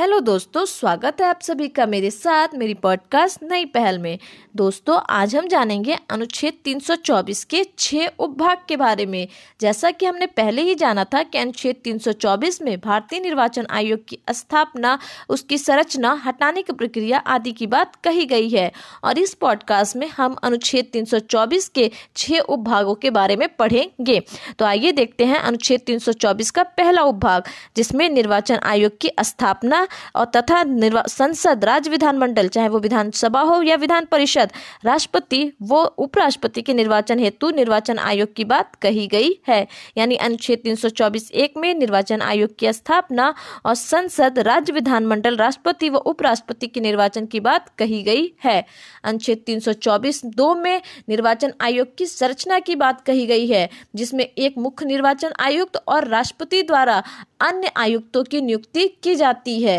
Hello दोस्तों, स्वागत है आप सभी का मेरे साथ, मेरी पॉडकास्ट नई पहल में। दोस्तों, आज हम जानेंगे अनुच्छेद 324 के छः उपभाग के बारे में। जैसा कि हमने पहले ही जाना था कि अनुच्छेद 324 में भारतीय निर्वाचन आयोग की स्थापना, उसकी संरचना, हटाने की प्रक्रिया आदि की बात कही गई है। और इस पॉडकास्ट में हम अनुच्छेद तीन सौ चौबीस के छः उपभागों के बारे में पढ़ेंगे। तो आइए देखते हैं अनुच्छेद तीन सौ चौबीस का पहला उपभाग, जिसमें निर्वाचन आयोग की स्थापना और तथा संसद राज्य विधानमंडल चाहे वो विधानसभा हो या विधान परिषद, राष्ट्रपति, वो उपराष्ट्रपति के निर्वाचन हेतु निर्वाचन आयोग की बात कही गई है। यानी अनुच्छेद तीन सौ चौबीस एक में निर्वाचन आयोग की स्थापना और संसद राज्य विधानमंडल राष्ट्रपति व उपराष्ट्रपति के निर्वाचन की बात कही गई है। अनुच्छेद तीन सौ चौबीस दो में निर्वाचन आयोग की संरचना की बात कही गई है, जिसमें एक मुख्य निर्वाचन आयुक्त और राष्ट्रपति द्वारा अन्य आयुक्तों की नियुक्ति की जाती है।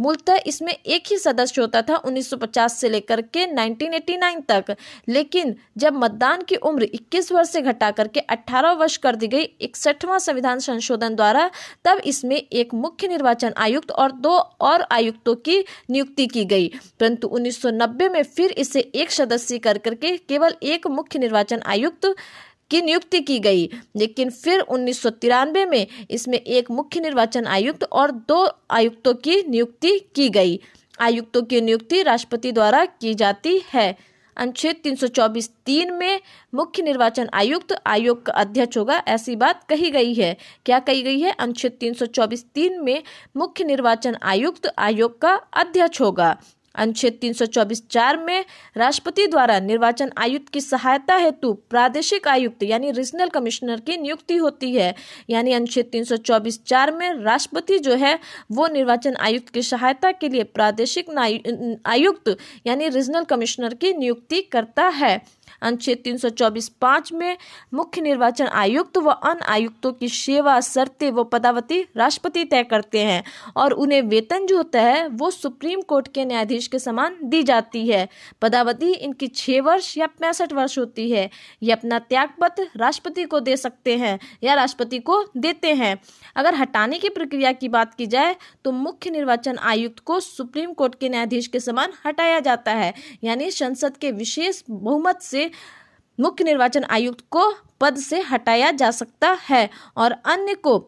मूलतः इसमें एक ही सदस्य होता था 1950 से लेकर के 1989 तक। लेकिन जब मतदान की उम्र 21 वर्ष से घटा करके 18 वर्ष कर दी गई इकसठवां संविधान संशोधन द्वारा, तब इसमें एक मुख्य निर्वाचन आयुक्त और दो और आयुक्तों की नियुक्ति की गई। परंतु 1990 में फिर इसे एक सदस्य कर करके केवल एक मुख्य निर्वाचन आयुक्त की नियुक्ति की गई। लेकिन फिर उन्नीस सौ तिरानवे में इसमें एक मुख्य निर्वाचन आयुक्त और दो आयुक्तों की नियुक्ति की गई। आयुक्तों की नियुक्ति राष्ट्रपति द्वारा की जाती है। अनुच्छेद तीन सौ चौबीस तीन में मुख्य निर्वाचन आयुक्त आयोग का अध्यक्ष होगा, ऐसी बात कही गई है। क्या कही गई है? अनुच्छेद तीन सौ चौबीस तीन में मुख्य निर्वाचन आयुक्त आयोग का अध्यक्ष होगा। अनुच्छेद तीन सौ चौबीस चार में राष्ट्रपति द्वारा निर्वाचन आयुक्त की सहायता हेतु प्रादेशिक आयुक्त यानी रीजनल कमिश्नर की नियुक्ति होती है। यानी अनुच्छेद तीन चार में राष्ट्रपति जो है, वो निर्वाचन आयुक्त की सहायता के लिए प्रादेशिक आयुक्त यानी रीजनल कमिश्नर की नियुक्ति करता है। अनुच्छेद तीन सौ में मुख्य निर्वाचन आयुक्त व अन्य आयुक्तों की सेवा शर्तें व पदावती राष्ट्रपति तय करते हैं और उन्हें वेतन जो होता है, वो सुप्रीम कोर्ट के न्यायाधीश के समान दी जाती है। पदावधि इनकी छः वर्ष या पैंसठ वर्ष होती है। ये अपना त्यागपत्र राष्ट्रपति को दे सकते हैं या राष्ट्रपति को देते हैं। अगर हटाने की प्रक्रिया की बात की जाए तो मुख्य निर्वाचन आयुक्त को सुप्रीम कोर्ट के न्यायाधीश के समान हटाया जाता है। यानी संसद के विशेष बहुमत से मुख्य निर्वाचन आयुक्त को पद से हटाया जा सकता है और अन्य को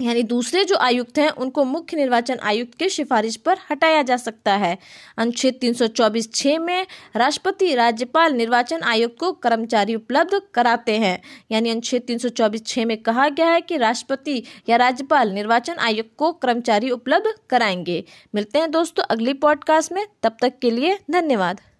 यानी दूसरे जो आयुक्त हैं, उनको मुख्य निर्वाचन आयुक्त के सिफारिश पर हटाया जा सकता है। अनुच्छेद तीन सौ चौबीस छः में राष्ट्रपति, राज्यपाल, निर्वाचन आयोग को कर्मचारी उपलब्ध कराते हैं। यानी अनुच्छेद तीन सौ चौबीस छः में कहा गया है कि राष्ट्रपति या राज्यपाल निर्वाचन आयोग को कर्मचारी उपलब्ध कराएँगे। मिलते हैं दोस्तों अगली पॉडकास्ट में। तब तक के लिए धन्यवाद।